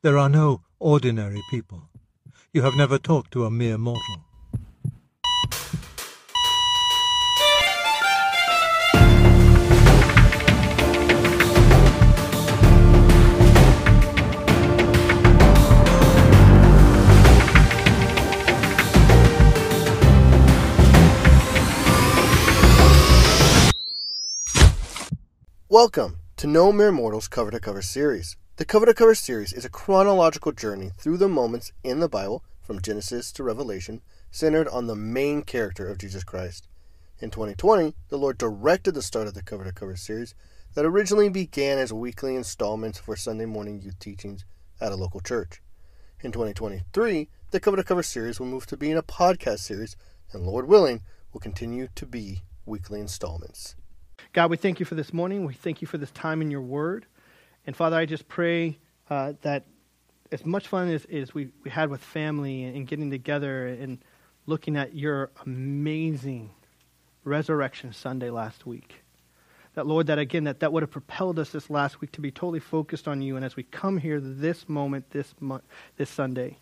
There are no ordinary people. You have never talked to a mere mortal. Welcome to No Mere Mortals Cover to Cover series. The Cover to Cover series is a chronological journey through the moments in the Bible, from Genesis to Revelation, centered on the main character of Jesus Christ. In 2020, the Lord directed the start of the Cover to Cover series that originally began as weekly installments for Sunday morning youth teachings at a local church. In 2023, the Cover to Cover series will move to being a podcast series, and Lord willing, will continue to be weekly installments. God, we thank you for this morning. We thank you for this time in your word. And Father, I just pray uh, that as much fun as, as we, we had with family and, and getting together and looking at your amazing resurrection Sunday last week, that Lord, that again, that, that would have propelled us this last week to be totally focused on you. And as we come here this moment, this, mo- this Sunday,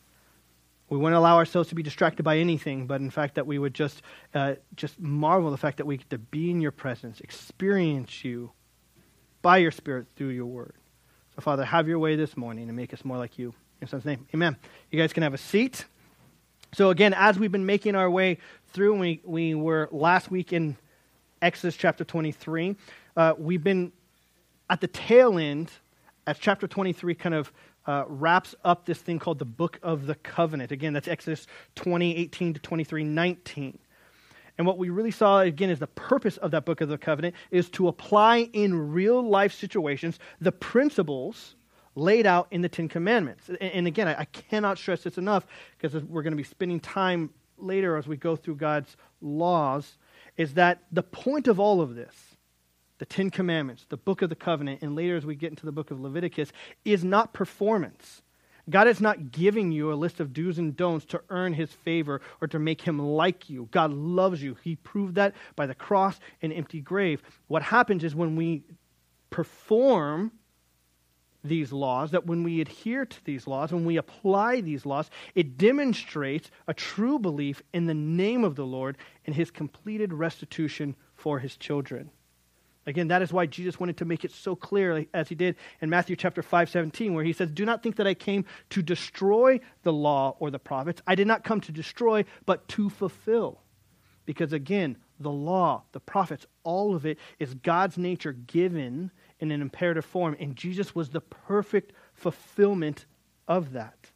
we wouldn't allow ourselves to be distracted by anything, but in fact that we would just uh, just marvel the fact that we get to be in your presence, experience you by your Spirit through your Word. Father, have your way this morning and make us more like you. In Son's name, Amen. You guys can have a seat. So again, as we've been making our way through, we we were last week in Exodus chapter 23. Uh, we've been at the tail end as chapter 23 kind of uh, wraps up this thing called the Book of the Covenant. Again, that's Exodus 20, 18 to 23, 19. And what we really saw, again, is the purpose of that Book of the Covenant is to apply in real life situations the principles laid out in the Ten Commandments. And, and again, I, I cannot stress this enough because we're going to be spending time later as we go through God's laws, is that the point of all of this the Ten Commandments, the book of the covenant, and later as we get into the book of Leviticus, is not performance. God is not giving you a list of do's and don'ts to earn his favor or to make him like you. God loves you. He proved that by the cross and empty grave. What happens is when we perform these laws, that when we adhere to these laws, when we apply these laws, it demonstrates a true belief in the name of the Lord and his completed restitution for his children. Again, that is why Jesus wanted to make it so clear as he did in Matthew chapter 5, 17, where he says, Do not think that I came to destroy the law or the prophets. I did not come to destroy, but to fulfill. Because again, the law, the prophets, all of it is God's nature given in an imperative form, and Jesus was the perfect fulfillment of that.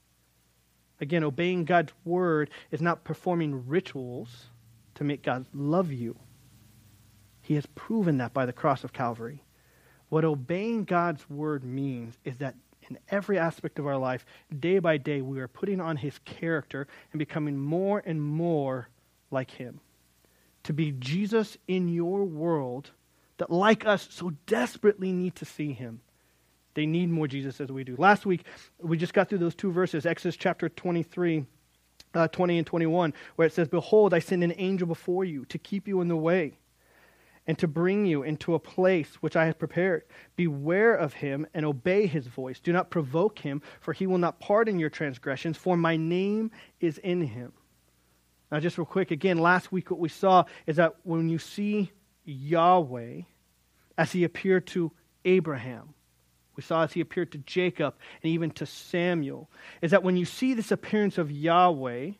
Again, obeying God's word is not performing rituals to make God love you. He has proven that by the cross of Calvary. What obeying God's word means is that in every aspect of our life, day by day, we are putting on his character and becoming more and more like him. To be Jesus in your world that, like us, so desperately need to see him. They need more Jesus as we do. Last week, we just got through those two verses, Exodus chapter 23. Uh, 20 and 21, where it says, Behold, I send an angel before you to keep you in the way and to bring you into a place which I have prepared. Beware of him and obey his voice. Do not provoke him, for he will not pardon your transgressions, for my name is in him. Now, just real quick, again, last week what we saw is that when you see Yahweh as he appeared to Abraham, we saw as he appeared to Jacob and even to Samuel, is that when you see this appearance of Yahweh,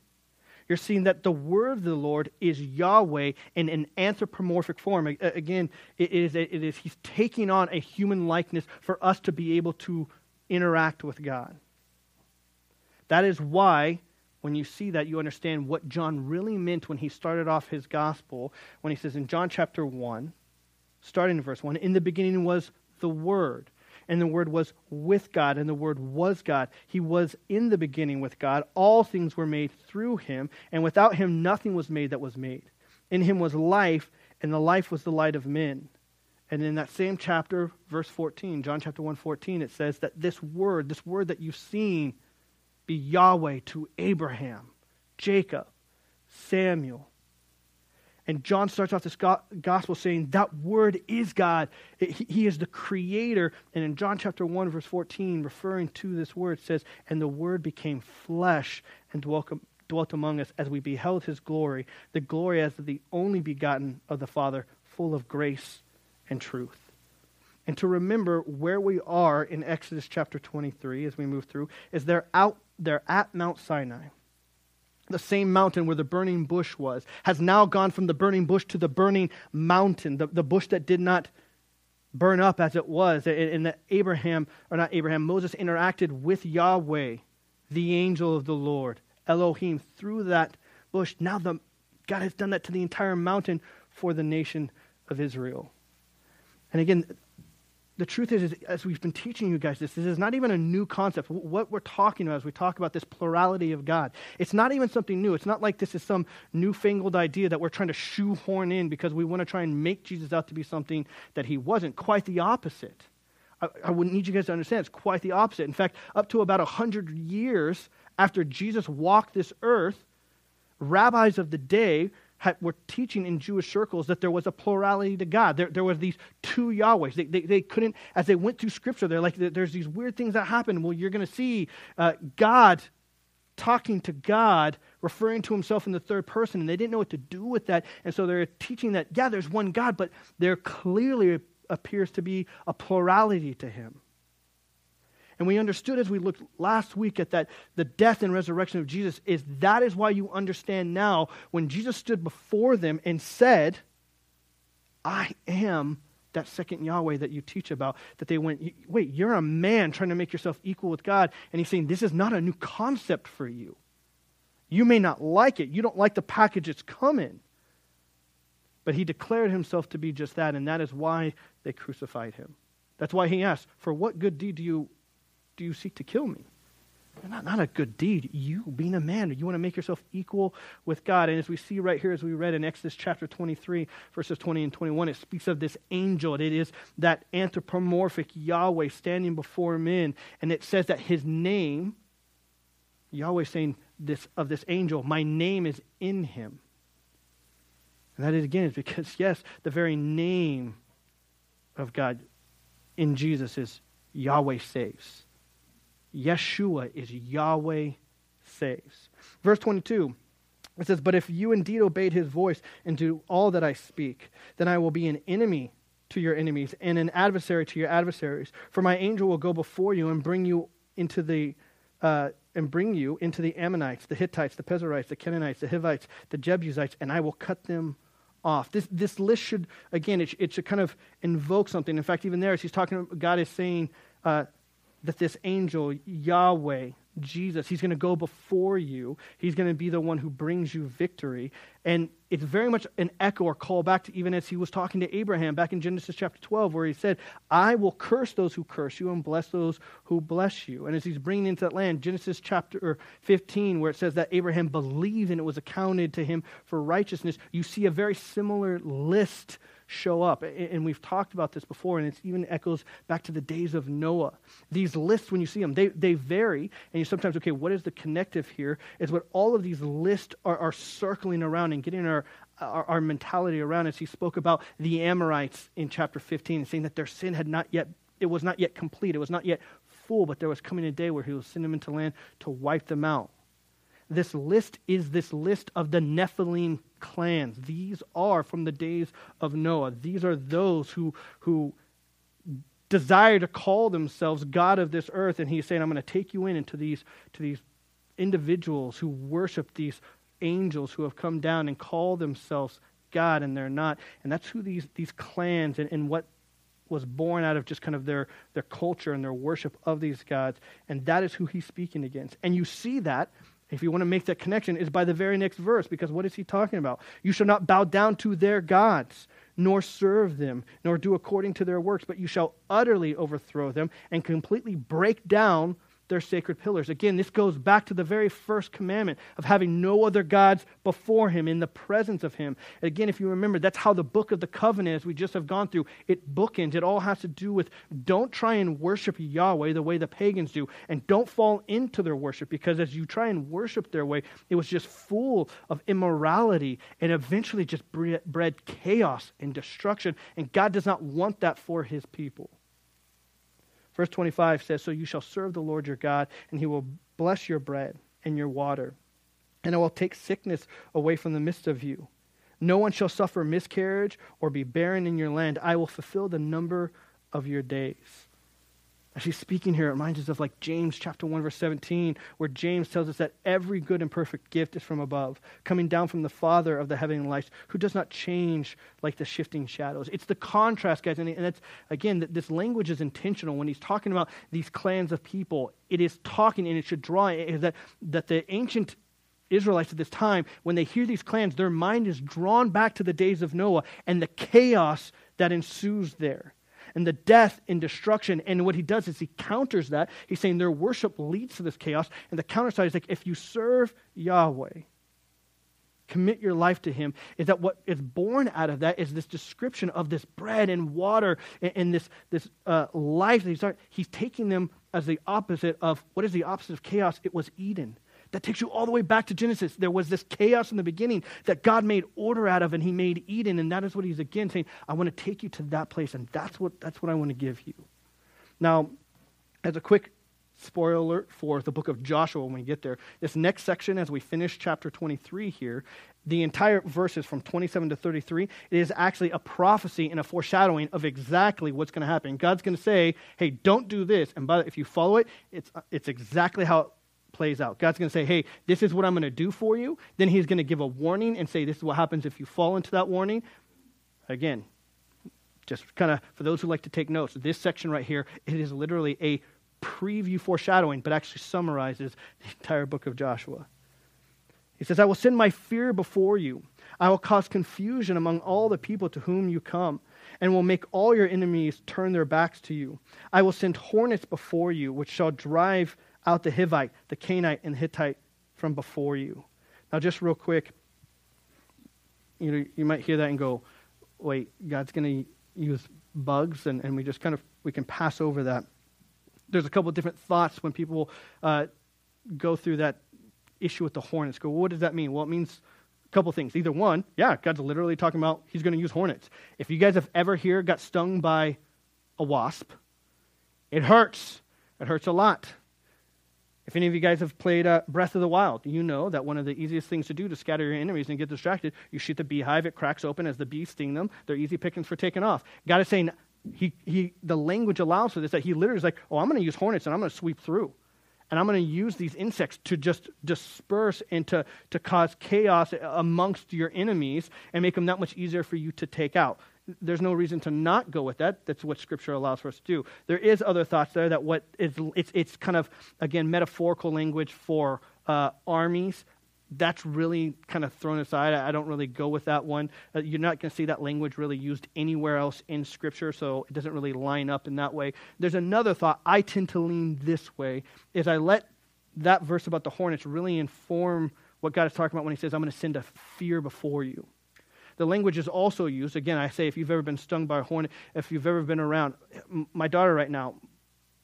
you're seeing that the word of the Lord is Yahweh in an anthropomorphic form. Again, it is, it is He's taking on a human likeness for us to be able to interact with God. That is why, when you see that, you understand what John really meant when he started off his gospel, when he says in John chapter 1, starting in verse 1, in the beginning was the Word and the Word was with God, and the Word was God. He was in the beginning with God. All things were made through him, and without him nothing was made that was made. In him was life, and the life was the light of men. And in that same chapter, verse 14, John chapter 1, 14, it says that this word, this word that you've seen, be Yahweh to Abraham, Jacob, Samuel. And John starts off this go- gospel saying that word is God. He, is the creator. And in John chapter 1, verse 14, referring to this word, says, And the word became flesh and dwelt, among us as we beheld his glory, the glory as of the only begotten of the Father, full of grace and truth. And to remember where we are in Exodus chapter 23 as we move through is they're out they're at Mount Sinai the same mountain where the burning bush was, has now gone from the burning bush to the burning mountain, the, the bush that did not burn up as it was. And that Abraham, or not Abraham, Moses interacted with Yahweh, the angel of the Lord, Elohim, through that bush. Now the, God has done that to the entire mountain for the nation of Israel. And again, the truth is, is, as we've been teaching you guys this, this is not even a new concept. What we're talking about as we talk about this plurality of God, it's not even something new. It's not like this is some newfangled idea that we're trying to shoehorn in because we want to try and make Jesus out to be something that he wasn't. Quite the opposite. I, I would need you guys to understand it's quite the opposite. In fact, up to about 100 years after Jesus walked this earth, rabbis of the day had, were teaching in Jewish circles that there was a plurality to God. There, there was these two Yahwehs. They, they, they, couldn't, as they went through Scripture, they're like, there's these weird things that happen. Well, you're going to see uh, God talking to God, referring to himself in the third person, and they didn't know what to do with that. And so they're teaching that, yeah, there's one God, but there clearly appears to be a plurality to him. And we understood as we looked last week at that the death and resurrection of Jesus is that is why you understand now when Jesus stood before them and said, I am that second Yahweh that you teach about, that they went, wait, you're a man trying to make yourself equal with God. And he's saying, this is not a new concept for you. You may not like it. You don't like the package it's come in. But he declared himself to be just that, and that is why they crucified him. That's why he asked, For what good deed do you do you seek to kill me? Not, not a good deed. You, being a man, you want to make yourself equal with God. And as we see right here, as we read in Exodus chapter 23, verses 20 and 21, it speaks of this angel. It is that anthropomorphic Yahweh standing before men. And it says that his name, Yahweh saying this of this angel, my name is in him. And that is again is because, yes, the very name of God in Jesus is Yahweh saves. Yeshua is Yahweh saves. Verse 22. It says, But if you indeed obeyed his voice and do all that I speak, then I will be an enemy to your enemies and an adversary to your adversaries. For my angel will go before you and bring you into the uh, and bring you into the Ammonites, the Hittites, the Perizzites, the Canaanites, the Hivites, the Jebusites, and I will cut them off. This this list should again it, it should kind of invoke something. In fact, even there, as he's talking, God is saying. Uh, that this angel, Yahweh, Jesus, he's going to go before you. He's going to be the one who brings you victory. And it's very much an echo or call back to even as he was talking to Abraham back in Genesis chapter 12, where he said, I will curse those who curse you and bless those who bless you. And as he's bringing into that land, Genesis chapter 15, where it says that Abraham believed and it was accounted to him for righteousness, you see a very similar list show up. And we've talked about this before, and it even echoes back to the days of Noah. These lists, when you see them, they, they vary, and you sometimes, okay, what is the connective here? Is what all of these lists are, are circling around and getting our, our, our mentality around as he spoke about the Amorites in chapter 15, saying that their sin had not yet, it was not yet complete, it was not yet full, but there was coming a day where he will send them into land to wipe them out this list is this list of the Nephilim clans. These are from the days of Noah. These are those who, who desire to call themselves God of this earth. And he's saying, I'm going to take you in into these, to these individuals who worship these angels who have come down and call themselves God, and they're not. And that's who these, these clans and, and what was born out of just kind of their, their culture and their worship of these gods. And that is who he's speaking against. And you see that if you want to make that connection, is by the very next verse, because what is he talking about? You shall not bow down to their gods, nor serve them, nor do according to their works, but you shall utterly overthrow them and completely break down their sacred pillars. Again, this goes back to the very first commandment of having no other gods before him, in the presence of him. Again, if you remember, that's how the book of the covenant, as we just have gone through, it bookends. It all has to do with don't try and worship Yahweh the way the pagans do, and don't fall into their worship, because as you try and worship their way, it was just full of immorality and eventually just bred chaos and destruction. And God does not want that for his people. Verse 25 says, So you shall serve the Lord your God, and he will bless your bread and your water, and I will take sickness away from the midst of you. No one shall suffer miscarriage or be barren in your land. I will fulfill the number of your days. As he's speaking here, it reminds us of like James chapter 1, verse 17, where James tells us that every good and perfect gift is from above, coming down from the Father of the heavenly lights, who does not change like the shifting shadows. It's the contrast, guys. And, it's, again, that this language is intentional. When he's talking about these clans of people, it is talking and it should draw that, that the ancient Israelites at this time, when they hear these clans, their mind is drawn back to the days of Noah and the chaos that ensues there and the death and destruction. And what he does is he counters that. He's saying their worship leads to this chaos. And the counter side is like, if you serve Yahweh, commit your life to him, is that what is born out of that is this description of this bread and water and, and this, this uh, life that he's, he's taking them as the opposite of what is the opposite of chaos? It was Eden. That takes you all the way back to Genesis. There was this chaos in the beginning that God made order out of, and He made Eden, and that is what He's again saying. I want to take you to that place, and that's what that's what I want to give you. Now, as a quick spoiler alert for the book of Joshua when we get there, this next section, as we finish chapter 23 here, the entire verses from 27 to 33, it is actually a prophecy and a foreshadowing of exactly what's going to happen. God's going to say, hey, don't do this. And by the, if you follow it, it's, it's exactly how plays out. God's going to say, hey, this is what I'm going to do for you. Then he's going to give a warning and say, this is what happens if you fall into that warning. Again, just kind of for those who like to take notes, this section right here, it is literally a preview foreshadowing, but actually summarizes the entire book of Joshua. He says, I will send my fear before you. I will cause confusion among all the people to whom you come, and will make all your enemies turn their backs to you. I will send hornets before you, which shall drive out the Hivite, the Canaanite, and the Hittite from before you. Now, just real quick, you know, you might hear that and go, wait, God's going to use bugs, and, and we just kind of, we can pass over that. There's a couple different thoughts when people uh, go through that issue with the hornets. Go, what does that mean? Well, it means a couple things. Either one, yeah, God's literally talking about he's going to use hornets. If you guys have ever here got stung by a wasp, it hurts. It hurts a lot. If any of you guys have played uh, Breath of the Wild, you know that one of the easiest things to do to scatter your enemies and get distracted, you shoot the beehive, it cracks open as the bees sting them. They're easy pickings for taking off. God is saying, he, he, the language allows for this, that he literally is like, oh, I'm going to use hornets and I'm going to sweep through. And I'm going to use these insects to just disperse and to, to cause chaos amongst your enemies and make them that much easier for you to take out there's no reason to not go with that. That's what Scripture allows for us to do. There is other thoughts there that what is it's it's kind of again metaphorical language for uh, armies. That's really kind of thrown aside. I don't really go with that one. Uh, you're not going to see that language really used anywhere else in Scripture, so it doesn't really line up in that way. There's another thought. I tend to lean this way. Is I let that verse about the hornets really inform what God is talking about when He says, "I'm going to send a fear before you." The language is also used. Again, I say if you've ever been stung by a hornet, if you've ever been around, my daughter right now,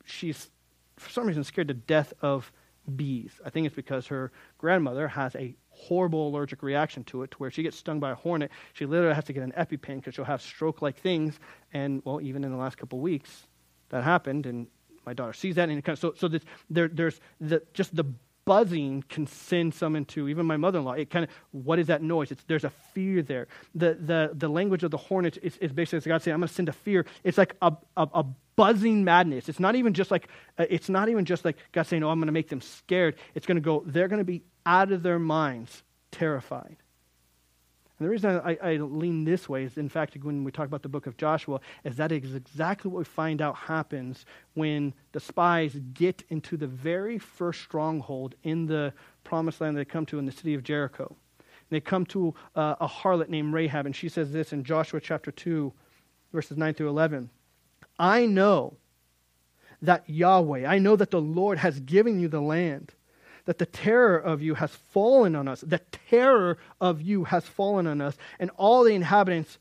she's for some reason scared to death of bees. I think it's because her grandmother has a horrible allergic reaction to it, to where she gets stung by a hornet, she literally has to get an EpiPen because she'll have stroke-like things. And well, even in the last couple of weeks, that happened, and my daughter sees that, and it kind of, so so this, there, there's the, just the buzzing can send someone to even my mother-in-law. It kind of what is that noise? It's, there's a fear there. The, the, the language of the hornet is, is basically god saying i'm going to send a fear. It's like a, a, a, buzzing madness. It's not even just like uh, it's not even just like god saying oh i'm going to make them scared. It's going to go they're going to be out of their minds terrified and the reason I, I, lean this way is, in fact, when we talk about the book of Joshua, is that is exactly what we find out happens when the spies get into the very first stronghold in the promised land they come to in the city of Jericho. And they come to uh, a harlot named Rahab, and she says this in Joshua chapter 2, verses 9 through 11 I know that Yahweh, I know that the Lord has given you the land, that the terror of you has fallen on us. The terror of you has fallen on us, and all the inhabitants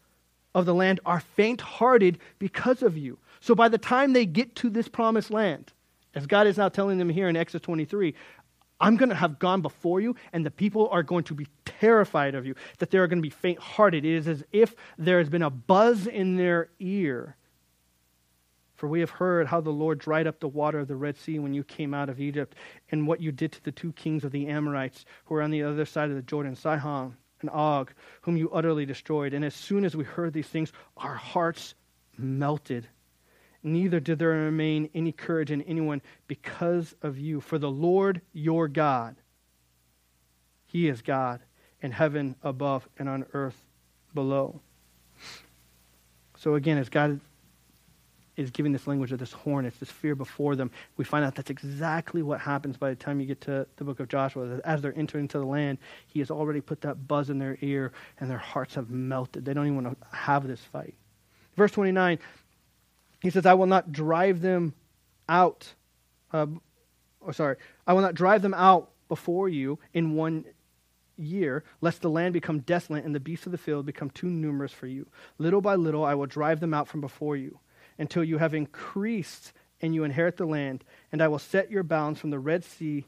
of the land are faint hearted because of you. So by the time they get to this promised land, as God is now telling them here in Exodus 23, I'm going to have gone before you, and the people are going to be terrified of you, that they are going to be faint hearted. It is as if there has been a buzz in their ear. For we have heard how the Lord dried up the water of the Red Sea when you came out of Egypt, and what you did to the two kings of the Amorites who were on the other side of the Jordan, Sihon and Og, whom you utterly destroyed. And as soon as we heard these things, our hearts melted neither did there remain any courage in anyone because of you. For the Lord your God, He is God in heaven above and on earth below. So again, as God is giving this language of this horn, it's this fear before them, we find out that's exactly what happens by the time you get to the book of Joshua. As they're entering into the land, He has already put that buzz in their ear, and their hearts have melted. They don't even want to have this fight. Verse 29 he says, I will not drive them out. Uh, or sorry, I will not drive them out before you in one year, lest the land become desolate and the beasts of the field become too numerous for you. Little by little I will drive them out from before you, until you have increased and you inherit the land, and I will set your bounds from the Red Sea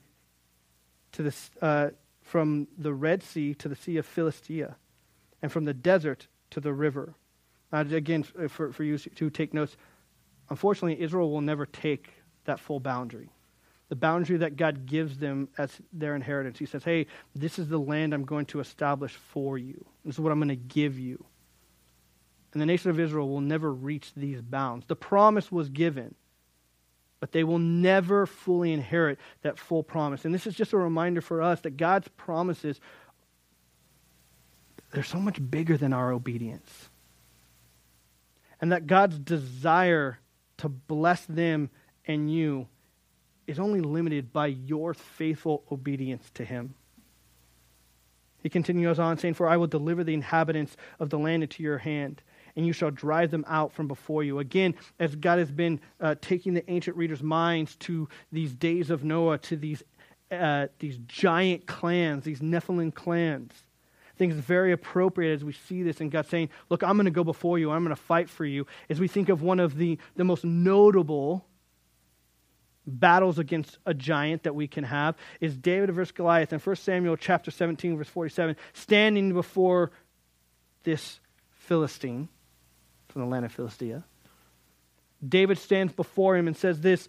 to the uh, from the Red Sea to the Sea of Philistia, and from the desert to the river. Now, again, for, for you to take notes, Unfortunately, Israel will never take that full boundary. The boundary that God gives them as their inheritance. He says, Hey, this is the land I'm going to establish for you. This is what I'm going to give you. And the nation of Israel will never reach these bounds. The promise was given, but they will never fully inherit that full promise. And this is just a reminder for us that God's promises they're so much bigger than our obedience. And that God's desire to bless them and you is only limited by your faithful obedience to him. He continues on saying, For I will deliver the inhabitants of the land into your hand, and you shall drive them out from before you. Again, as God has been uh, taking the ancient readers' minds to these days of Noah, to these, uh, these giant clans, these Nephilim clans, I think it's very appropriate as we see this and God saying, Look, I'm going to go before you, I'm going to fight for you. As we think of one of the, the most notable battles against a giant that we can have is David versus Goliath in 1 Samuel chapter 17, verse 47, standing before this Philistine from the land of Philistia. David stands before him and says this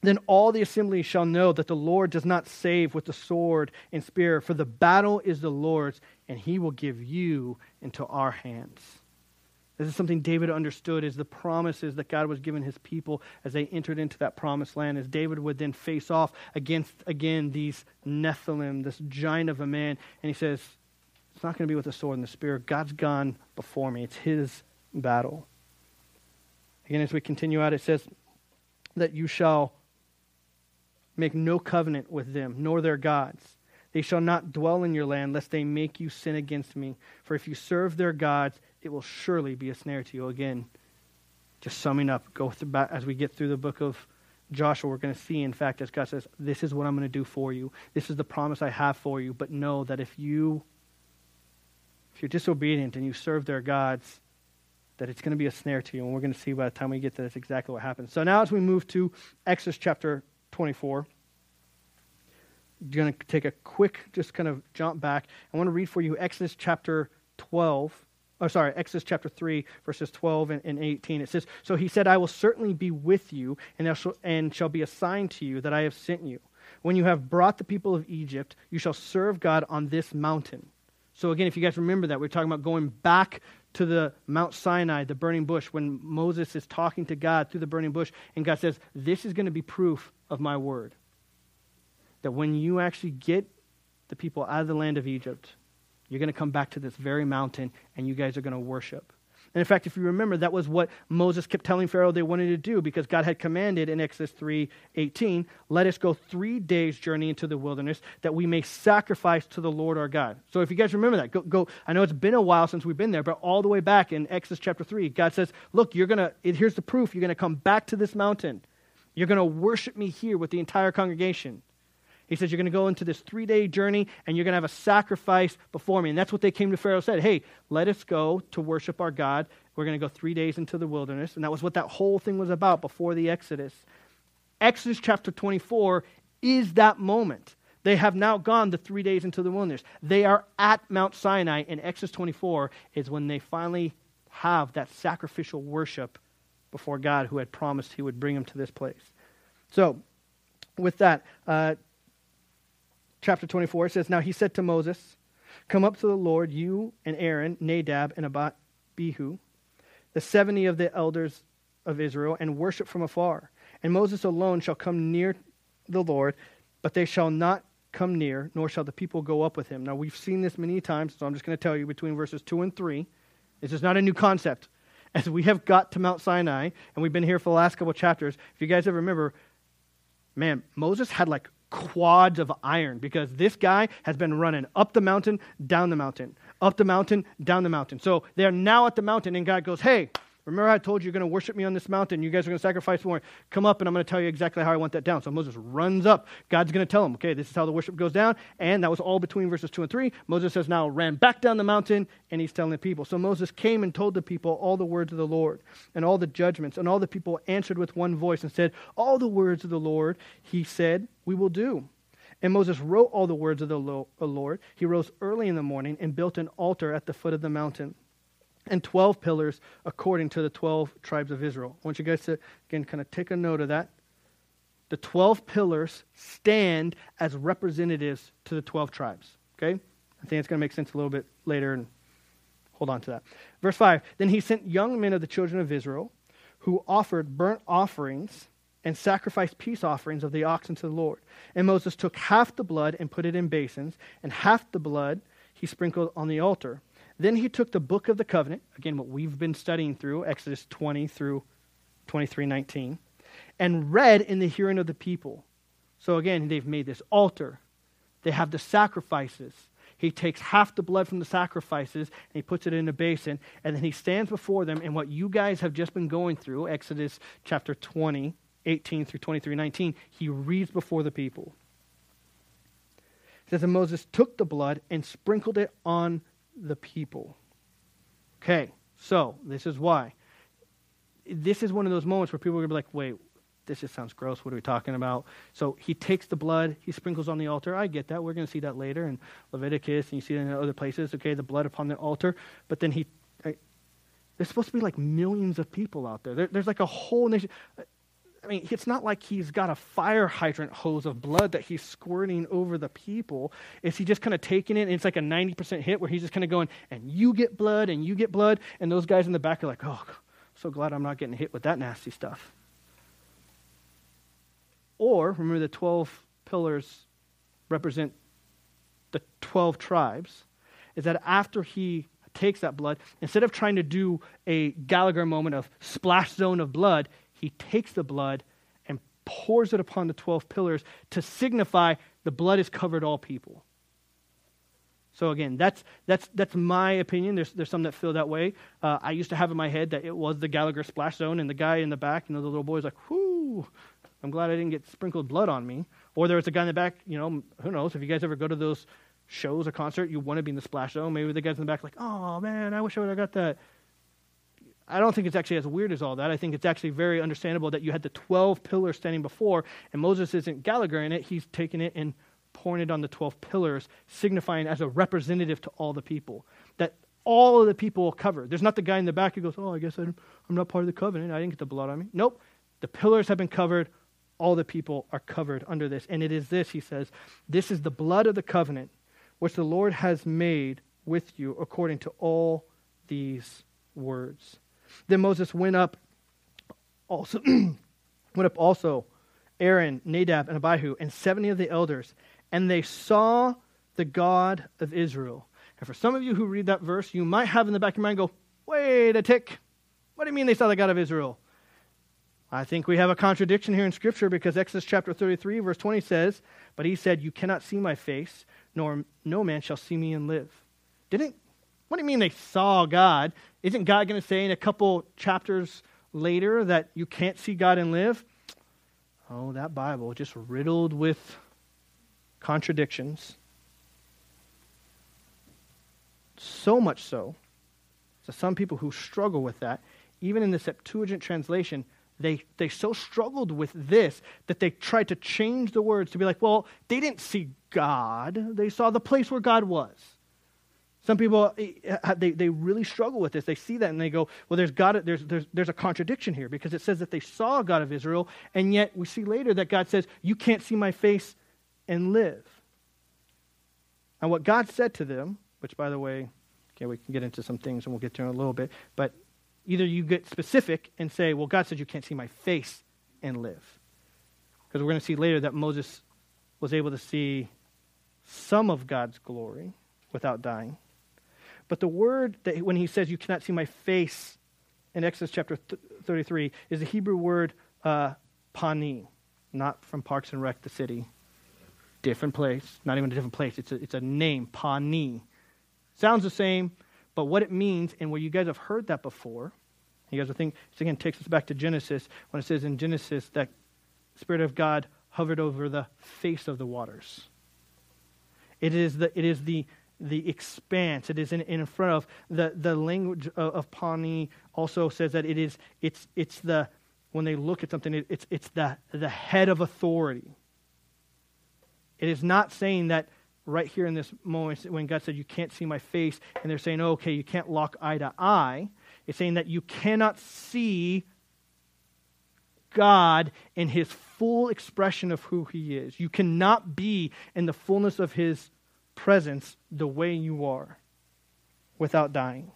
then all the assembly shall know that the Lord does not save with the sword and spear, for the battle is the Lord's, and he will give you into our hands. This is something David understood as the promises that God was giving his people as they entered into that promised land, as David would then face off against, again, these Nephilim, this giant of a man. And he says, It's not going to be with the sword and the spear. God's gone before me. It's his battle. Again, as we continue out, it says that you shall Make no covenant with them, nor their gods. They shall not dwell in your land, lest they make you sin against me. For if you serve their gods, it will surely be a snare to you. Again, just summing up, go through, as we get through the book of Joshua, we're going to see, in fact, as God says, this is what I'm going to do for you. This is the promise I have for you. But know that if you, if you're disobedient and you serve their gods, that it's going to be a snare to you. And we're going to see by the time we get to this exactly what happens. So now as we move to Exodus chapter 24. I'm going to take a quick, just kind of jump back. I want to read for you Exodus chapter 12. Oh, sorry, Exodus chapter 3, verses 12 and, and 18. It says, So he said, I will certainly be with you, and, shall, and shall be a sign to you that I have sent you. When you have brought the people of Egypt, you shall serve God on this mountain. So, again, if you guys remember that, we're talking about going back to the Mount Sinai, the burning bush, when Moses is talking to God through the burning bush, and God says, This is going to be proof of my word. That when you actually get the people out of the land of Egypt, you're going to come back to this very mountain and you guys are going to worship. And in fact, if you remember, that was what Moses kept telling Pharaoh they wanted to do because God had commanded in Exodus 3:18, "Let us go 3 days journey into the wilderness that we may sacrifice to the Lord our God." So if you guys remember that, go, go I know it's been a while since we've been there, but all the way back in Exodus chapter 3, God says, "Look, you're going to here's the proof. You're going to come back to this mountain You're going to worship me here with the entire congregation. He says, You're going to go into this three day journey and you're going to have a sacrifice before me. And that's what they came to Pharaoh said, Hey, let us go to worship our God. We're going to go three days into the wilderness. And that was what that whole thing was about before the Exodus. Exodus chapter 24 is that moment. They have now gone the three days into the wilderness. They are at Mount Sinai, and Exodus 24 is when they finally have that sacrificial worship before God who had promised he would bring them to this place. So, with that, uh, chapter 24, it says, Now he said to Moses, Come up to the Lord, you and Aaron, Nadab, and Abihu, the 70 of the elders of Israel, and worship from afar. And Moses alone shall come near the Lord, but they shall not come near, nor shall the people go up with him. Now, we've seen this many times, so I'm just going to tell you between verses 2 and 3. This is not a new concept. As we have got to Mount Sinai, and we've been here for the last couple chapters, if you guys ever remember, man, Moses had like quads of iron because this guy has been running up the mountain, down the mountain, up the mountain, down the mountain. So they're now at the mountain, and God goes, Hey, remember I told you you're going to worship me on this mountain? You guys are going to sacrifice more. Come up, and I'm going to tell you exactly how I want that down. So Moses runs up. God's going to tell him, Okay, this is how the worship goes down. And that was all between verses 2 and 3. Moses says, Now ran back down the mountain, and he's telling the people. So Moses came and told the people all the words of the Lord and all the judgments. And all the people answered with one voice and said, All the words of the Lord, he said, we will do. And Moses wrote all the words of the Lord. He rose early in the morning and built an altar at the foot of the mountain and 12 pillars according to the 12 tribes of Israel. I want you guys to, again, kind of take a note of that. The 12 pillars stand as representatives to the 12 tribes. Okay? I think it's going to make sense a little bit later, and hold on to that. Verse 5 Then he sent young men of the children of Israel who offered burnt offerings and sacrificed peace offerings of the oxen to the Lord. And Moses took half the blood and put it in basins, and half the blood he sprinkled on the altar. Then he took the book of the covenant, again, what we've been studying through, Exodus 20 through 23:19, and read in the hearing of the people. So again, they've made this altar. They have the sacrifices. He takes half the blood from the sacrifices and he puts it in a basin, and then he stands before them in what you guys have just been going through, Exodus chapter 20 18 through 23, 19, he reads before the people. It says, And Moses took the blood and sprinkled it on the people. Okay, so this is why. This is one of those moments where people are going to be like, wait, this just sounds gross. What are we talking about? So he takes the blood, he sprinkles on the altar. I get that. We're going to see that later in Leviticus, and you see it in other places. Okay, the blood upon the altar. But then he, I, there's supposed to be like millions of people out there. there there's like a whole nation. I mean, it's not like he's got a fire hydrant hose of blood that he's squirting over the people. Is he just kind of taking it and it's like a 90% hit where he's just kind of going, and you get blood and you get blood? And those guys in the back are like, oh, so glad I'm not getting hit with that nasty stuff. Or, remember, the 12 pillars represent the 12 tribes, is that after he takes that blood, instead of trying to do a Gallagher moment of splash zone of blood, he takes the blood and pours it upon the 12 pillars to signify the blood has covered all people. So again, that's that's that's my opinion. There's there's some that feel that way. Uh, I used to have in my head that it was the Gallagher splash zone, and the guy in the back, you know, the little boy is like, "Whoo! I'm glad I didn't get sprinkled blood on me." Or there was a guy in the back, you know, who knows? If you guys ever go to those shows or concert, you want to be in the splash zone. Maybe the guys in the back like, "Oh man, I wish I would have got that." I don't think it's actually as weird as all that. I think it's actually very understandable that you had the 12 pillars standing before, and Moses isn't Gallagher in it. He's taken it and pouring it on the 12 pillars, signifying as a representative to all the people. That all of the people will cover. There's not the guy in the back who goes, Oh, I guess I'm not part of the covenant. I didn't get the blood on me. Nope. The pillars have been covered. All the people are covered under this. And it is this, he says, this is the blood of the covenant which the Lord has made with you according to all. Then Moses went up also went up also Aaron, Nadab, and Abihu, and seventy of the elders, and they saw the God of Israel. And for some of you who read that verse, you might have in the back of your mind go, wait a tick. What do you mean they saw the God of Israel? I think we have a contradiction here in Scripture because Exodus chapter 33, verse 20 says, But he said, You cannot see my face, nor no man shall see me and live. Didn't what do you mean they saw God? Isn't God going to say in a couple chapters later that you can't see God and live? Oh, that Bible just riddled with contradictions. So much so, so some people who struggle with that, even in the Septuagint translation, they, they so struggled with this that they tried to change the words to be like, well, they didn't see God, they saw the place where God was. Some people, eh, they, they really struggle with this. They see that and they go, well, there's, God, there's, there's, there's a contradiction here because it says that they saw God of Israel, and yet we see later that God says, you can't see my face and live. And what God said to them, which, by the way, okay, we can get into some things and we'll get to in a little bit, but either you get specific and say, well, God said you can't see my face and live. Because we're going to see later that Moses was able to see some of God's glory without dying. But the word that when he says you cannot see my face in Exodus chapter th- 33 is the Hebrew word uh, pani, not from Parks and Rec, the city. Different place, not even a different place. It's a, it's a name, pani. Sounds the same, but what it means, and where you guys have heard that before, you guys will think, this again takes us back to Genesis, when it says in Genesis that Spirit of God hovered over the face of the waters. It is the, it is the, the expanse. It is in, in front of the, the language of, of Pawnee also says that it is it's it's the when they look at something, it, it's it's the the head of authority. It is not saying that right here in this moment when God said, You can't see my face, and they're saying, oh, Okay, you can't lock eye to eye. It's saying that you cannot see God in his full expression of who he is. You cannot be in the fullness of his presence the way you are without dying.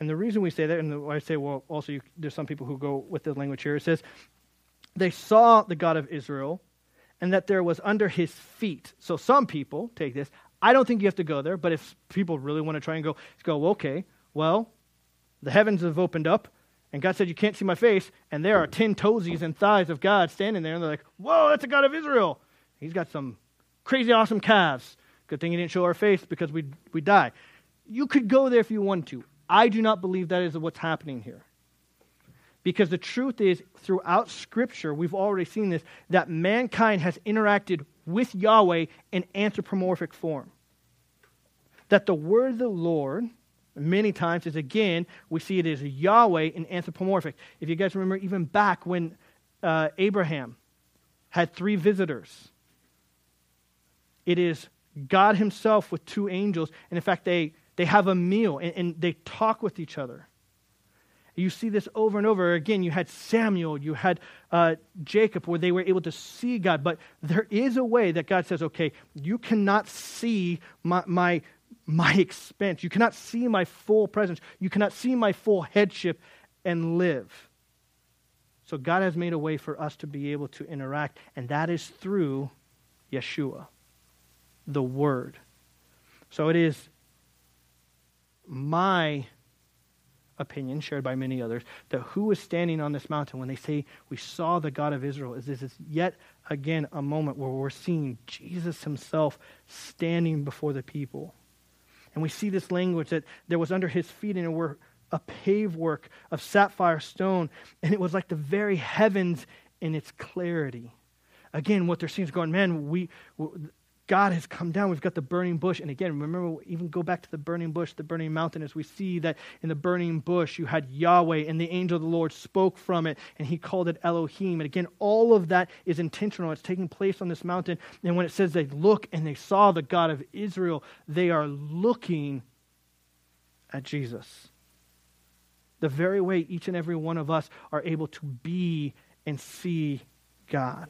And the reason we say that, and I say, well, also you, there's some people who go with the language here. It says, they saw the God of Israel and that there was under his feet. So some people take this. I don't think you have to go there, but if people really want to try and go, go, okay, well, the heavens have opened up, and God said, You can't see my face, and there are ten toesies and thighs of God standing there, and they're like, Whoa, that's a God of Israel. He's got some crazy awesome calves. Good thing he didn't show our face because we'd, we'd die. You could go there if you want to. I do not believe that is what's happening here. Because the truth is, throughout Scripture, we've already seen this, that mankind has interacted with Yahweh in anthropomorphic form. That the word of the Lord, many times, is again, we see it as Yahweh in anthropomorphic. If you guys remember, even back when uh, Abraham had three visitors, it is God Himself with two angels. And in fact, they, they have a meal and, and they talk with each other. You see this over and over again. You had Samuel, you had uh, Jacob, where they were able to see God. But there is a way that God says, okay, you cannot see my, my, my expense. You cannot see my full presence. You cannot see my full headship and live. So God has made a way for us to be able to interact, and that is through Yeshua the Word. So it is my opinion, shared by many others, that who is standing on this mountain when they say, We saw the God of Israel, is this is yet again a moment where we're seeing Jesus himself standing before the people. And we see this language that there was under his feet and it were a pave work of sapphire stone, and it was like the very heavens in its clarity. Again, what they're seeing is going, man, we, God has come down. We've got the burning bush. And again, remember, even go back to the burning bush, the burning mountain, as we see that in the burning bush, you had Yahweh, and the angel of the Lord spoke from it, and he called it Elohim. And again, all of that is intentional. It's taking place on this mountain. And when it says they look and they saw the God of Israel, they are looking at Jesus. The very way each and every one of us are able to be and see God.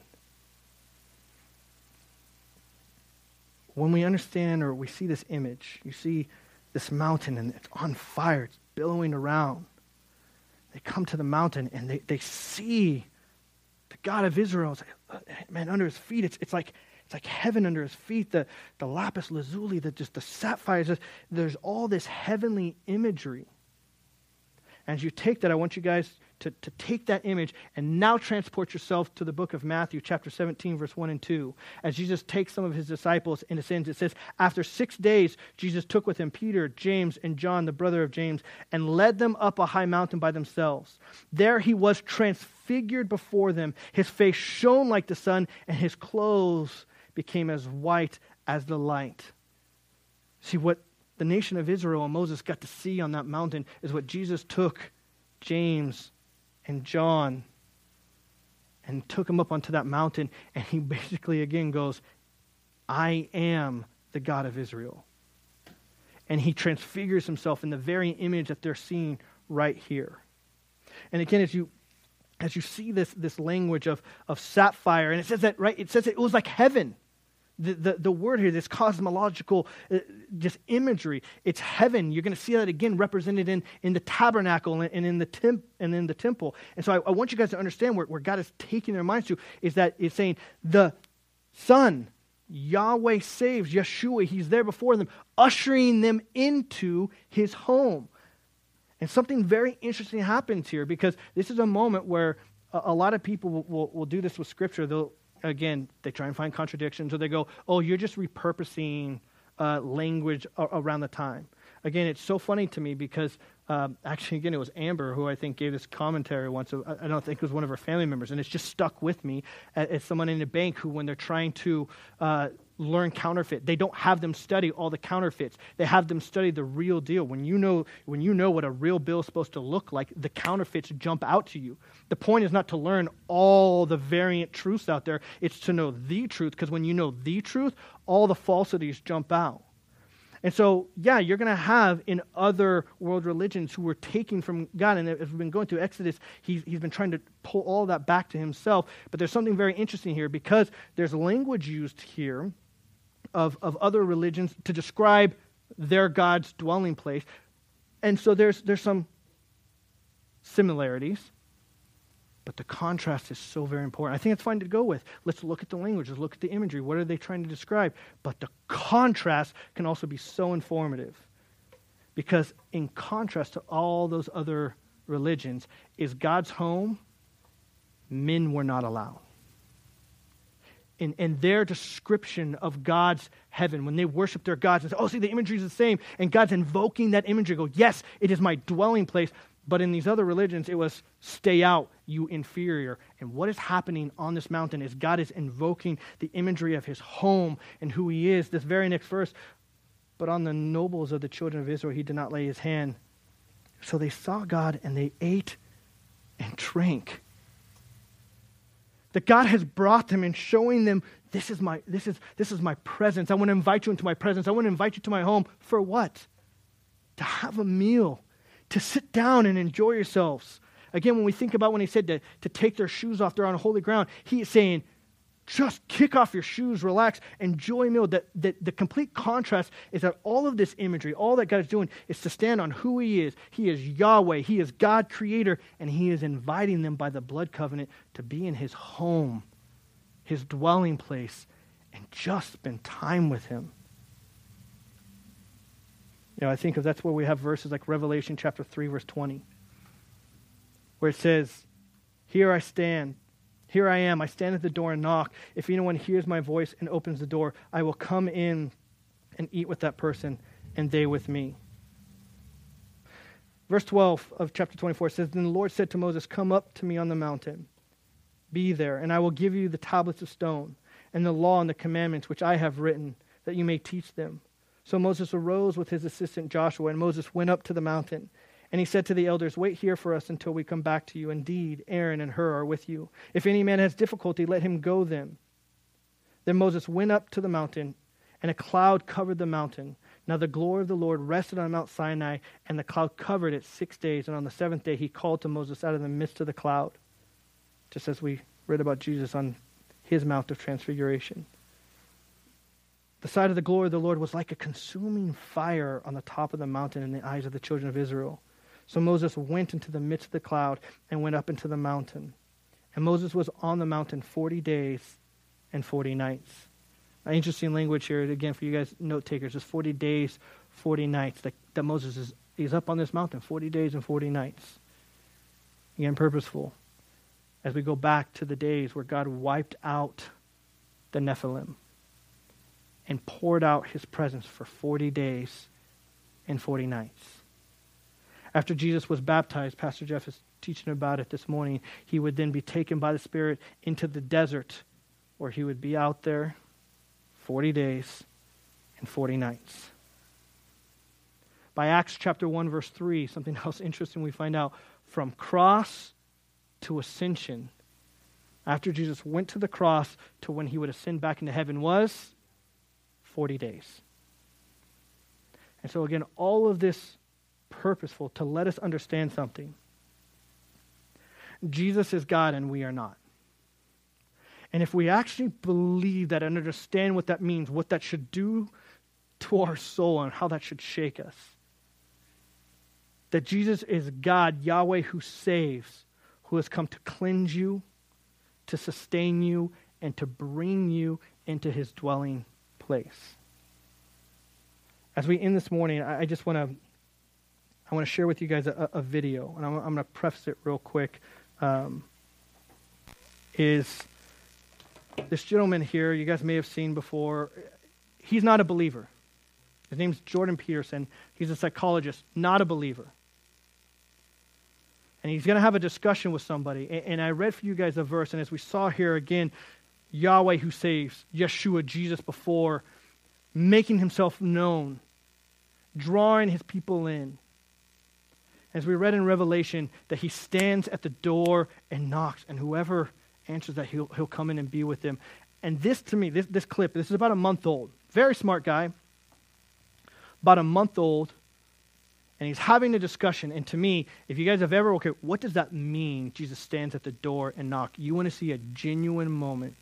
When we understand or we see this image, you see this mountain and it's on fire, it's billowing around. They come to the mountain and they, they see the God of Israel. Uh, man, under his feet, it's, it's like it's like heaven under his feet. The, the lapis lazuli, the, just the sapphires. There's all this heavenly imagery. As you take that, I want you guys to, to take that image and now transport yourself to the book of Matthew, chapter 17, verse 1 and 2. As Jesus takes some of his disciples into sins, it says, After six days, Jesus took with him Peter, James, and John, the brother of James, and led them up a high mountain by themselves. There he was transfigured before them. His face shone like the sun, and his clothes became as white as the light. See, what the nation of Israel and Moses got to see on that mountain is what Jesus took James and John and took him up onto that mountain. And he basically again goes, I am the God of Israel. And he transfigures himself in the very image that they're seeing right here. And again, as you as you see this, this language of, of sapphire, and it says that, right? It says it was like heaven the, the, the word here, this cosmological uh, just imagery, it's heaven. You're going to see that again represented in, in the tabernacle and, and in the temp, and in the temple. And so I, I want you guys to understand where, where God is taking their minds to is that it's saying the Son, Yahweh saves, Yeshua, he's there before them, ushering them into his home. And something very interesting happens here because this is a moment where a, a lot of people will, will, will do this with Scripture. They'll, again, they try and find contradictions, or they go, oh, you're just repurposing uh, language around the time. Again, it's so funny to me because um, actually, again, it was Amber who I think gave this commentary once. I don't think it was one of her family members, and it's just stuck with me as someone in a bank who, when they're trying to uh, learn counterfeit. They don't have them study all the counterfeits. They have them study the real deal. When you know when you know what a real bill is supposed to look like, the counterfeits jump out to you. The point is not to learn all the variant truths out there. It's to know the truth because when you know the truth, all the falsities jump out. And so, yeah, you're going to have in other world religions who were taking from God. And as we've been going through Exodus, he's, he's been trying to pull all that back to himself. But there's something very interesting here because there's language used here of, of other religions to describe their God's dwelling place. And so there's, there's some similarities, but the contrast is so very important. I think it's fine to go with. Let's look at the language, let's look at the imagery. What are they trying to describe? But the contrast can also be so informative. Because, in contrast to all those other religions, is God's home, men were not allowed in, in their description of God's heaven, when they worship their gods and say, oh, see, the imagery is the same, and God's invoking that imagery, go, yes, it is my dwelling place. But in these other religions, it was stay out, you inferior. And what is happening on this mountain is God is invoking the imagery of his home and who he is. This very next verse, but on the nobles of the children of Israel, he did not lay his hand. So they saw God and they ate and drank that God has brought them and showing them this is my this is this is my presence. I want to invite you into my presence. I want to invite you to my home for what? To have a meal, to sit down and enjoy yourselves. Again, when we think about when he said to, to take their shoes off, they're on holy ground, he is saying, just kick off your shoes, relax, enjoy meal. That, that the complete contrast is that all of this imagery, all that God is doing, is to stand on who He is. He is Yahweh, He is God creator, and He is inviting them by the blood covenant to be in His home, His dwelling place, and just spend time with Him. You know, I think of that's where we have verses like Revelation chapter 3, verse 20, where it says, Here I stand here I am. I stand at the door and knock. If anyone hears my voice and opens the door, I will come in and eat with that person, and they with me. Verse 12 of chapter 24 says Then the Lord said to Moses, Come up to me on the mountain. Be there, and I will give you the tablets of stone, and the law and the commandments which I have written, that you may teach them. So Moses arose with his assistant Joshua, and Moses went up to the mountain. And he said to the elders, Wait here for us until we come back to you. Indeed, Aaron and Hur are with you. If any man has difficulty, let him go then. Then Moses went up to the mountain, and a cloud covered the mountain. Now the glory of the Lord rested on Mount Sinai, and the cloud covered it six days. And on the seventh day he called to Moses out of the midst of the cloud, just as we read about Jesus on his Mount of Transfiguration. The sight of the glory of the Lord was like a consuming fire on the top of the mountain in the eyes of the children of Israel. So Moses went into the midst of the cloud and went up into the mountain. And Moses was on the mountain 40 days and 40 nights. An interesting language here, again, for you guys, note takers, is 40 days, 40 nights. That, that Moses is he's up on this mountain 40 days and 40 nights. Again, purposeful. As we go back to the days where God wiped out the Nephilim and poured out his presence for 40 days and 40 nights. After Jesus was baptized, Pastor Jeff is teaching about it this morning, he would then be taken by the Spirit into the desert where he would be out there 40 days and 40 nights. By Acts chapter 1, verse 3, something else interesting we find out from cross to ascension, after Jesus went to the cross to when he would ascend back into heaven, was 40 days. And so, again, all of this purposeful to let us understand something. Jesus is God and we are not. And if we actually believe that and understand what that means, what that should do to our soul, and how that should shake us, that Jesus is God, Yahweh, who saves, who has come to cleanse you, to sustain you, and to bring you into his dwelling place. As we end this morning, I just want to I want to share with you guys a, a video, and I'm, I'm, going to preface it real quick. Um, is this gentleman here? You guys may have seen before. He's not a believer. His name's Jordan Peterson. He's a psychologist, not a believer and he's going to have a discussion with somebody. And, and I read for you guys a verse, and as we saw here again, Yahweh who saves, Yeshua, Jesus before, making himself known, drawing his people in. As we read in Revelation, that he stands at the door and knocks, and whoever answers that, he'll, he'll come in and be with them. And this, to me, this, this clip, this is about a month old. Very smart guy. About a month old and he's having a discussion. And to me, if you guys have ever, okay, what does that mean? Jesus stands at the door and knocks. You want to see a genuine moment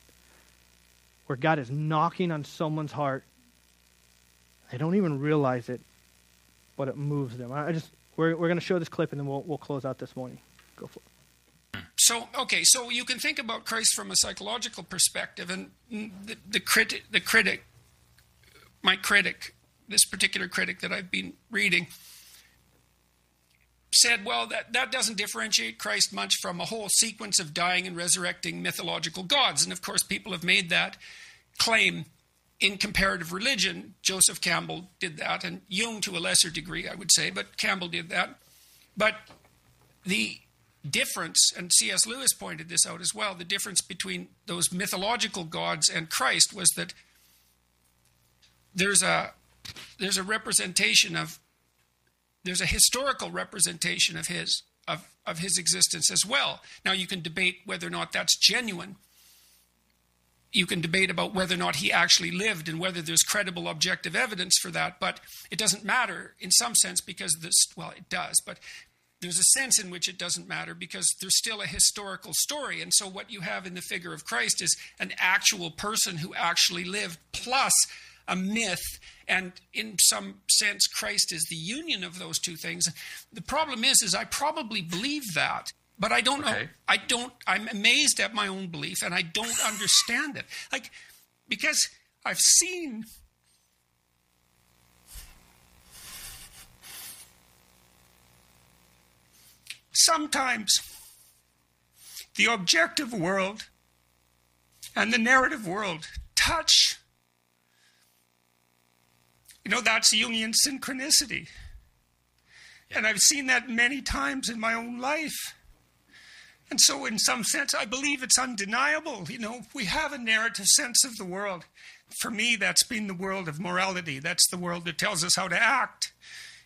where God is knocking on someone's heart. They don't even realize it, but it moves them. I just we're we're going to show this clip and then we'll we'll close out this morning. Go for it. So okay, so you can think about Christ from a psychological perspective, and the, the critic, the critic, my critic, this particular critic that I've been reading said, well, that, that doesn't differentiate Christ much from a whole sequence of dying and resurrecting mythological gods. And of course, people have made that claim in comparative religion. Joseph Campbell did that, and Jung to a lesser degree, I would say, but Campbell did that. But the difference, and C.S. Lewis pointed this out as well, the difference between those mythological gods and Christ was that there's a there's a representation of there's a historical representation of his of, of his existence as well. Now you can debate whether or not that's genuine. You can debate about whether or not he actually lived and whether there's credible objective evidence for that, but it doesn't matter in some sense because this well it does, but there's a sense in which it doesn't matter because there's still a historical story. And so what you have in the figure of Christ is an actual person who actually lived plus a myth. And in some sense christ is the union of those two things. The problem is is i probably believe that but i don't okay. know i don't i'm amazed at my own belief and i don't understand it like because i've seen sometimes the objective world and the narrative world touch you know, that's Jungian synchronicity. And I've seen that many times in my own life. And so, in some sense, I believe it's undeniable. You know, we have a narrative sense of the world. For me, that's been the world of morality. That's the world that tells us how to act.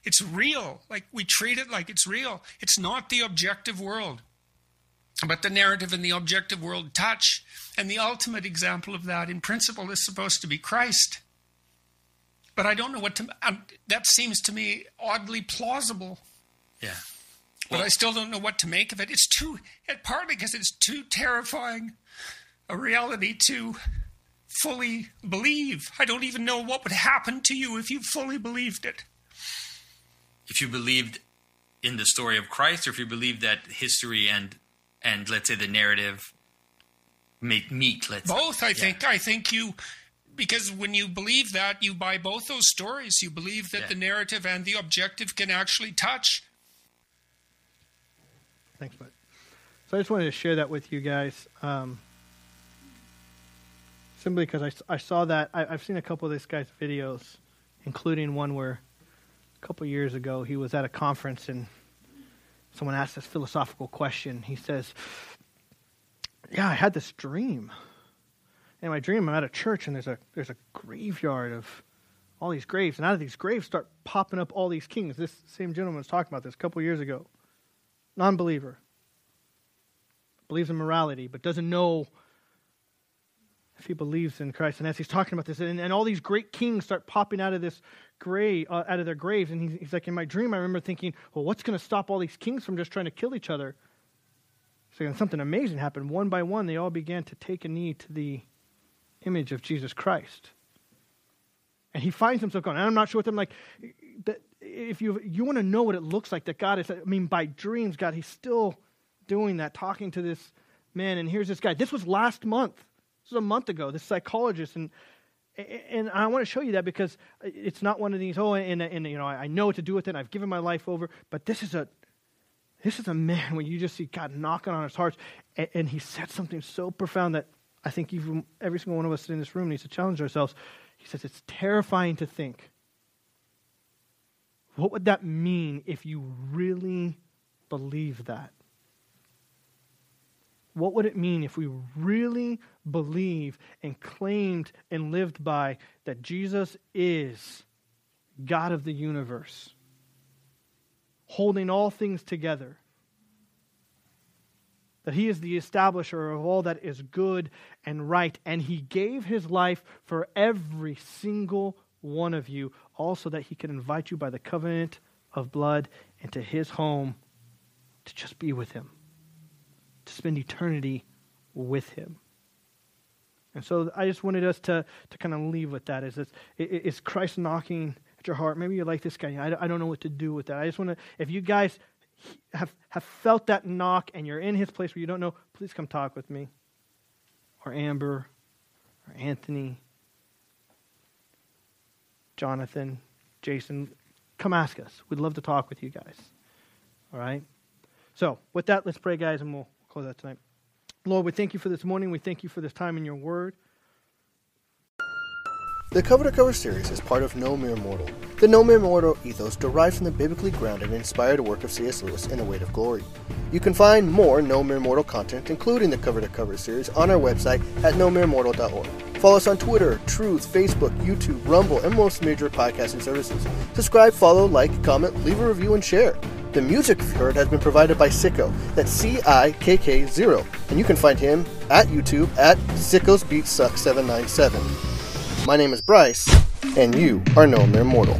It's real. Like we treat it like it's real. It's not the objective world. But the narrative and the objective world touch. And the ultimate example of that, in principle, is supposed to be Christ. But I don't know what to. Um, that seems to me oddly plausible. Yeah. But I still don't know what to make of it. It's too, partly because it's too terrifying a reality to fully believe. I don't even know what would happen to you if you fully believed it. If you believed in the story of Christ, or if you believed that history and and let's say the narrative make meet. Let's both. I yeah. think. I think you because when you believe that, you buy both those stories. You believe that yeah. the narrative and the objective can actually touch. Thanks, bud. So I just wanted to share that with you guys. Um, simply because I, I saw that. I, I've seen a couple of this guy's videos, including one where a couple years ago he was at a conference and someone asked this philosophical question. He says, Yeah, I had this dream. In my dream, I'm at a church and there's a, there's a graveyard of all these graves. And out of these graves start popping up all these kings. This same gentleman was talking about this a couple years ago. Non believer believes in morality, but doesn't know if he believes in Christ. And as he's talking about this, and, and all these great kings start popping out of this grave, uh, out of their graves, and he's, he's, like, in my dream, I remember thinking, well, what's going to stop all these kings from just trying to kill each other? So something amazing happened. One by one, they all began to take a knee to the image of Jesus Christ. And he finds himself going, I'm not sure what I'm like. If you you want to know what it looks like that God is, I mean, by dreams, God, He's still doing that, talking to this man. And here's this guy. This was last month. This was a month ago. This psychologist, and and I want to show you that because it's not one of these. Oh, and, and you know, I know what to do with it. I've given my life over. But this is a this is a man when you just see God knocking on his heart, and, and he said something so profound that I think even every single one of us in this room needs to challenge ourselves. He says it's terrifying to think. What would that mean if you really believe that? What would it mean if we really believe and claimed and lived by that Jesus is God of the universe, holding all things together? That he is the establisher of all that is good and right, and he gave his life for every single one of you, also that he could invite you by the covenant of blood into his home to just be with him to spend eternity with him. And so I just wanted us to, to kind of leave with that. Is, this, is Christ knocking at your heart? Maybe you like this guy. I, I don't know what to do with that. I just want to, if you guys have, have felt that knock and you're in his place where you don't know, please come talk with me. Or Amber, or Anthony, Jonathan, Jason. Come ask us. We'd love to talk with you guys. All right? So, with that, let's pray, guys, and we'll close out tonight. Lord, we thank you for this morning. We thank you for this time in your word. The Cover to Cover series is part of No Mere Mortal. The No Mere Mortal ethos derived from the biblically grounded and inspired work of C.S. Lewis in The Weight of Glory. You can find more No Mere Mortal content, including the Cover to Cover series, on our website at nomeremortal.org. Follow us on Twitter, Truth, Facebook, YouTube, Rumble, and most major podcasting services. Subscribe, follow, like, comment, leave a review, and share. The music you've heard has been provided by Cikko, That's C I K K 0. And you can find him at YouTube at Sickos Beat Suck 797. My name is Bryce, and you are no mere mortal.